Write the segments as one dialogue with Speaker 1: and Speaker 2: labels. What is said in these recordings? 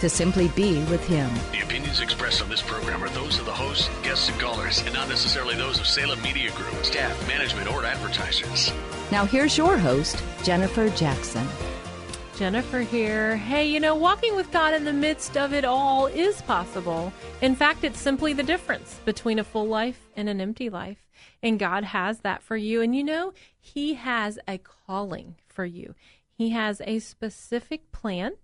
Speaker 1: to simply be with Him.
Speaker 2: The opinions expressed on this program are those of the hosts, guests, and callers, and not necessarily those of Salem Media Group, staff, management, or advertisers.
Speaker 1: Now, here's your host, Jennifer Jackson.
Speaker 3: Jennifer here. Hey, you know, walking with God in the midst of it all is possible. In fact, it's simply the difference between a full life and an empty life. And God has that for you. And you know, He has a calling for you, He has a specific plan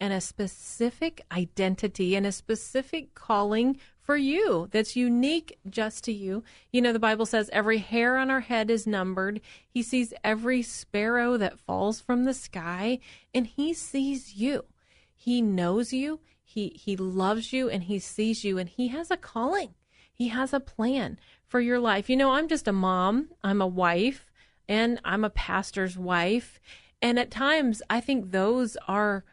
Speaker 3: and a specific identity and a specific calling for you that's unique just to you. You know, the Bible says every hair on our head is numbered. He sees every sparrow that falls from the sky, and He sees you. He knows you. He, he loves you and he sees you and he has a calling. He has a plan for your life. You know, I'm just a mom, I'm a wife, and I'm a pastor's wife. And at times, I think those are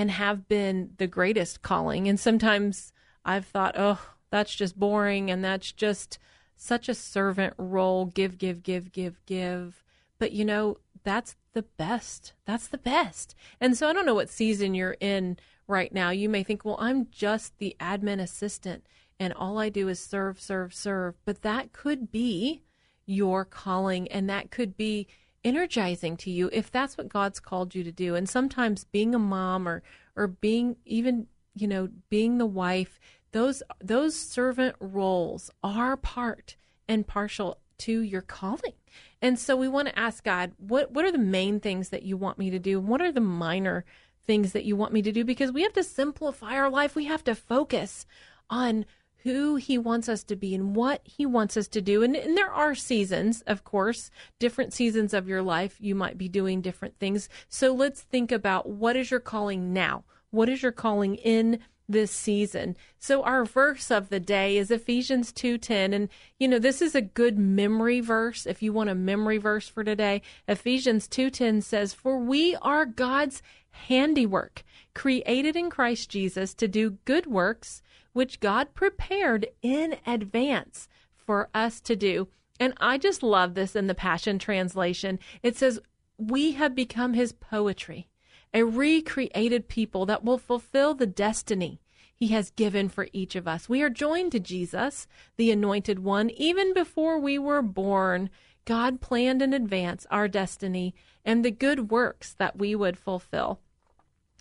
Speaker 3: and have been the greatest calling. And sometimes I've thought, oh, that's just boring and that's just such a servant role give, give, give, give, give. But you know, that's the best. That's the best. And so I don't know what season you're in right now. You may think, well, I'm just the admin assistant and all I do is serve, serve, serve. But that could be your calling and that could be energizing to you if that's what God's called you to do. And sometimes being a mom or or being even, you know, being the wife, those those servant roles are part and partial to your calling. And so we want to ask God, what what are the main things that you want me to do? What are the minor things that you want me to do because we have to simplify our life. We have to focus on who he wants us to be and what he wants us to do. And, and, there are seasons, of course, different seasons of your life. You might be doing different things. So let's think about what is your calling now? What is your calling in this season? So our verse of the day is Ephesians 2:10 and you know this is a good memory verse if you want a memory verse for today. Ephesians 2:10 says for we are God's handiwork, created in Christ Jesus to do good works which God prepared in advance for us to do. And I just love this in the Passion Translation. It says, We have become his poetry, a recreated people that will fulfill the destiny he has given for each of us. We are joined to Jesus, the anointed one, even before we were born. God planned in advance our destiny and the good works that we would fulfill.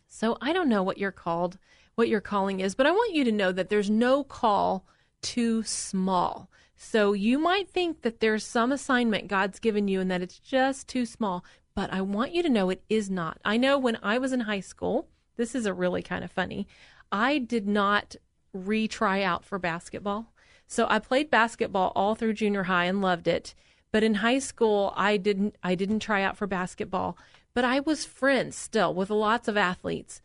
Speaker 3: So I don't know what you're called what your calling is, but I want you to know that there's no call too small. So you might think that there's some assignment God's given you and that it's just too small, but I want you to know it is not. I know when I was in high school, this is a really kind of funny. I did not retry out for basketball. So I played basketball all through junior high and loved it. But in high school, I didn't I didn't try out for basketball, but I was friends still with lots of athletes.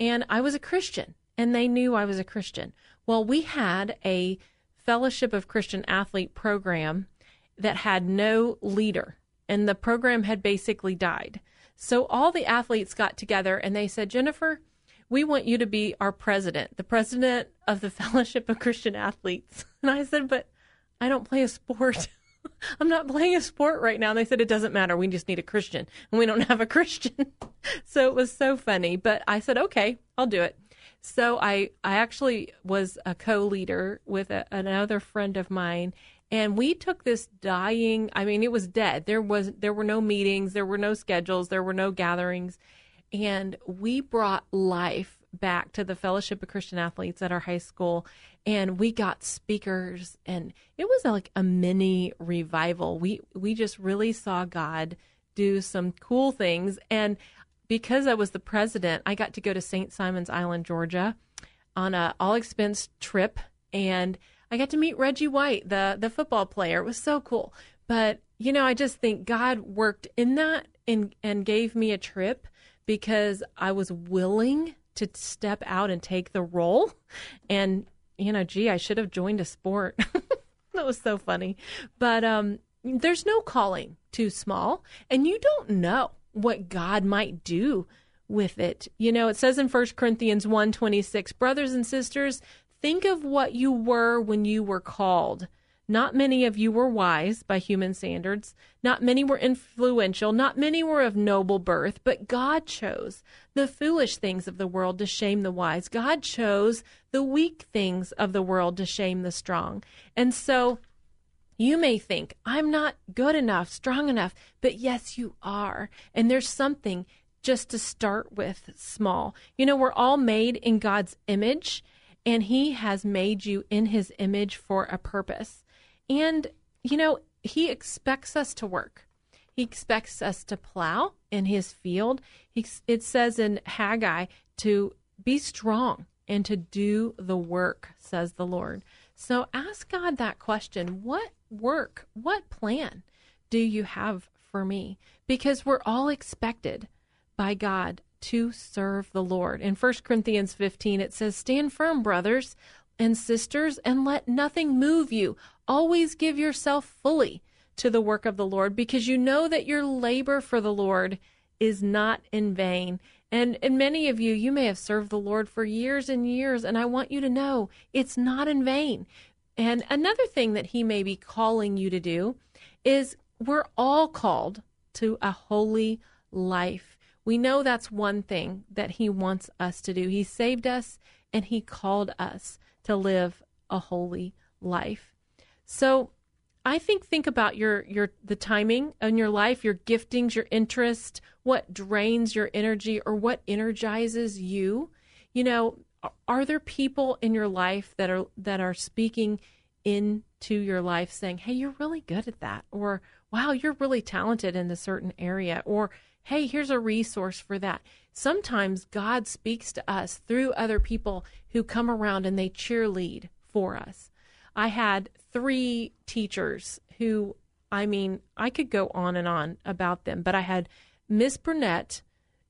Speaker 3: And I was a Christian, and they knew I was a Christian. Well, we had a Fellowship of Christian Athlete program that had no leader, and the program had basically died. So all the athletes got together and they said, Jennifer, we want you to be our president, the president of the Fellowship of Christian Athletes. And I said, but I don't play a sport. I'm not playing a sport right now. And they said, it doesn't matter. We just need a Christian. And we don't have a Christian. so it was so funny. But I said, okay, I'll do it. So I, I actually was a co leader with a, another friend of mine. And we took this dying, I mean, it was dead. There was, there were no meetings, there were no schedules, there were no gatherings. And we brought life back to the Fellowship of Christian Athletes at our high school and we got speakers and it was like a mini revival. We we just really saw God do some cool things. And because I was the president, I got to go to St. Simons Island, Georgia on a all expense trip and I got to meet Reggie White, the the football player. It was so cool. But you know, I just think God worked in that and and gave me a trip because I was willing to step out and take the role. And you know, gee, I should have joined a sport. that was so funny. But um there's no calling too small, and you don't know what God might do with it. You know, it says in 1 Corinthians 1:26, brothers and sisters, think of what you were when you were called. Not many of you were wise by human standards. Not many were influential. Not many were of noble birth. But God chose the foolish things of the world to shame the wise. God chose the weak things of the world to shame the strong. And so you may think, I'm not good enough, strong enough. But yes, you are. And there's something just to start with small. You know, we're all made in God's image, and He has made you in His image for a purpose. And, you know, He expects us to work. He expects us to plow in His field. He, it says in Haggai to be strong and to do the work, says the Lord. So ask God that question What work, what plan do you have for me? Because we're all expected by God to serve the Lord. In 1 Corinthians 15, it says, Stand firm, brothers and sisters, and let nothing move you. Always give yourself fully to the work of the Lord, because you know that your labor for the Lord is not in vain. And, and many of you, you may have served the Lord for years and years, and I want you to know it's not in vain. And another thing that He may be calling you to do is we're all called to a holy life. We know that's one thing that He wants us to do. He saved us and He called us to live a holy life. So I think think about your your the timing in your life, your giftings, your interest, what drains your energy or what energizes you. You know, are there people in your life that are that are speaking into your life saying, "Hey, you're really good at that," or "Wow, you're really talented in a certain area," or hey, here's a resource for that. Sometimes God speaks to us through other people who come around and they cheerlead for us. I had three teachers who, I mean, I could go on and on about them, but I had Miss Burnett,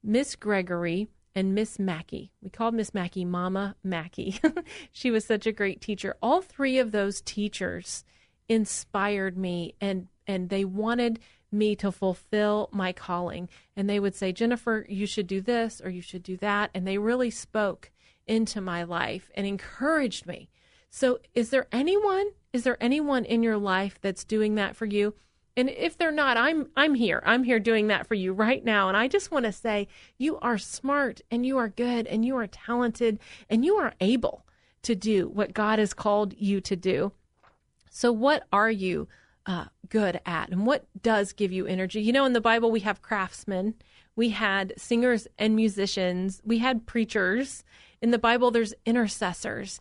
Speaker 3: Miss Gregory, and Miss Mackey. We called Miss Mackey Mama Mackey. she was such a great teacher. All three of those teachers inspired me and and they wanted me to fulfill my calling. And they would say, Jennifer, you should do this or you should do that. And they really spoke into my life and encouraged me. So, is there anyone? Is there anyone in your life that's doing that for you? And if they're not, I'm I'm here. I'm here doing that for you right now. And I just want to say you are smart and you are good and you are talented and you are able to do what God has called you to do. So what are you uh, good at and what does give you energy. You know, in the Bible, we have craftsmen, we had singers and musicians, we had preachers. In the Bible, there's intercessors.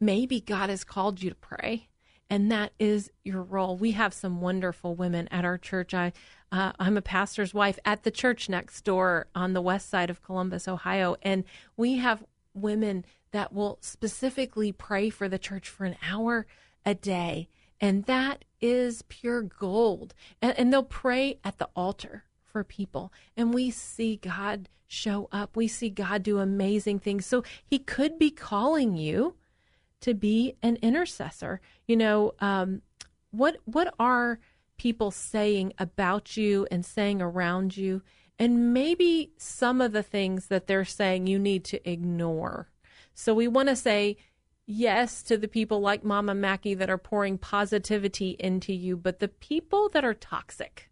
Speaker 3: Maybe God has called you to pray, and that is your role. We have some wonderful women at our church. I, uh, I'm a pastor's wife at the church next door on the west side of Columbus, Ohio, and we have women that will specifically pray for the church for an hour a day and that is pure gold. And, and they'll pray at the altar for people. And we see God show up. We see God do amazing things. So he could be calling you to be an intercessor. You know, um, what what are people saying about you and saying around you? And maybe some of the things that they're saying you need to ignore. So we want to say, yes to the people like Mama Mackey that are pouring positivity into you, but the people that are toxic,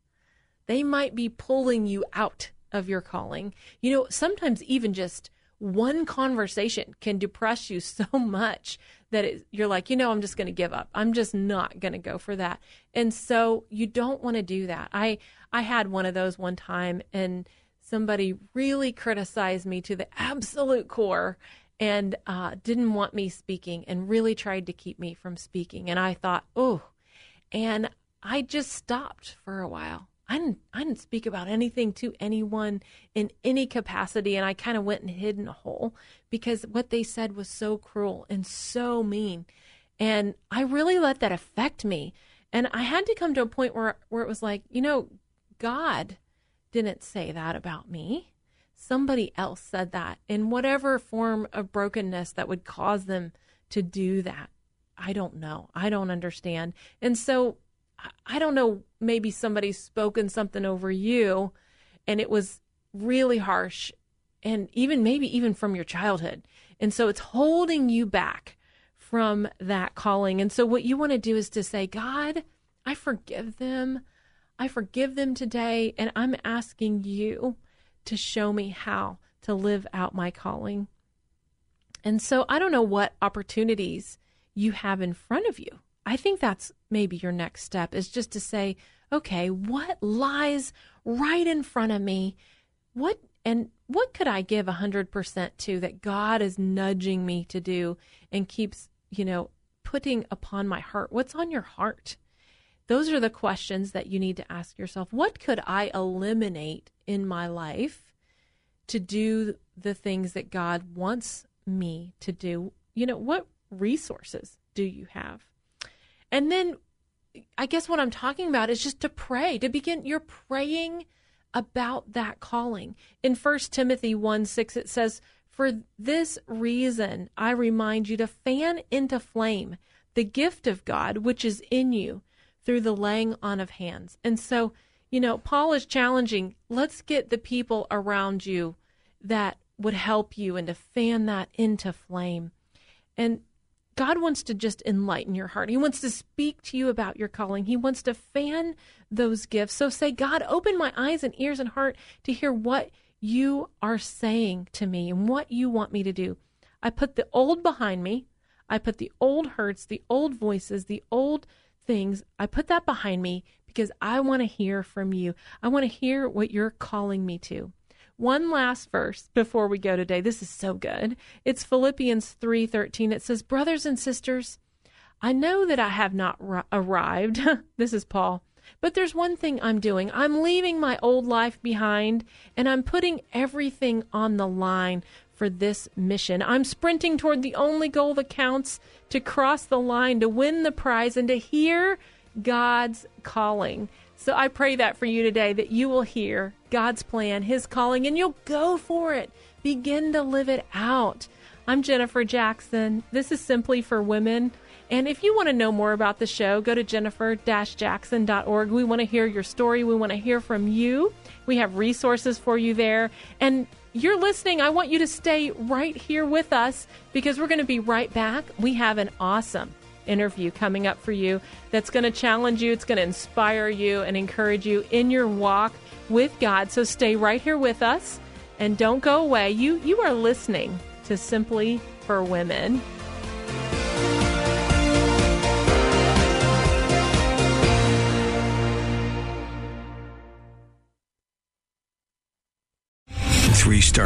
Speaker 3: they might be pulling you out of your calling. You know, sometimes even just one conversation can depress you so much that it, you're like, you know, I'm just going to give up. I'm just not going to go for that. And so you don't want to do that. I I had one of those one time and somebody really criticized me to the absolute core and uh, didn't want me speaking and really tried to keep me from speaking. And I thought, oh, and I just stopped for a while. I didn't, I didn't speak about anything to anyone in any capacity. And I kind of went and hid in a hole because what they said was so cruel and so mean. And I really let that affect me. And I had to come to a point where, where it was like, you know, God didn't say that about me. Somebody else said that in whatever form of brokenness that would cause them to do that. I don't know. I don't understand. And so I don't know, maybe somebody's spoken something over you and it was really harsh and even maybe even from your childhood. And so it's holding you back from that calling. And so what you want to do is to say, God, I forgive them. I forgive them today. And I'm asking you to show me how to live out my calling. And so I don't know what opportunities you have in front of you. I think that's maybe your next step is just to say, okay, what lies right in front of me? What and what could I give 100% to that God is nudging me to do and keeps, you know, putting upon my heart? What's on your heart? Those are the questions that you need to ask yourself. What could I eliminate in my life to do the things that God wants me to do? You know, what resources do you have? And then I guess what I'm talking about is just to pray, to begin, you're praying about that calling. In 1 Timothy 1 6, it says, For this reason, I remind you to fan into flame the gift of God which is in you through the laying on of hands. And so, you know, Paul is challenging, let's get the people around you that would help you and to fan that into flame. And God wants to just enlighten your heart. He wants to speak to you about your calling. He wants to fan those gifts. So say, God, open my eyes and ears and heart to hear what you are saying to me and what you want me to do. I put the old behind me. I put the old hurts, the old voices, the old things. I put that behind me because I want to hear from you. I want to hear what you're calling me to. One last verse before we go today. This is so good. It's Philippians 3:13. It says, "Brothers and sisters, I know that I have not arrived." this is Paul. But there's one thing I'm doing. I'm leaving my old life behind and I'm putting everything on the line for this mission. I'm sprinting toward the only goal that counts to cross the line, to win the prize, and to hear God's calling. So I pray that for you today that you will hear God's plan, His calling, and you'll go for it. Begin to live it out. I'm Jennifer Jackson. This is Simply for Women. And if you want to know more about the show, go to jennifer jackson.org. We want to hear your story. We want to hear from you. We have resources for you there. And you're listening. I want you to stay right here with us because we're going to be right back. We have an awesome interview coming up for you that's going to challenge you, it's going to inspire you and encourage you in your walk with God. So stay right here with us and don't go away. You you are listening to Simply for Women.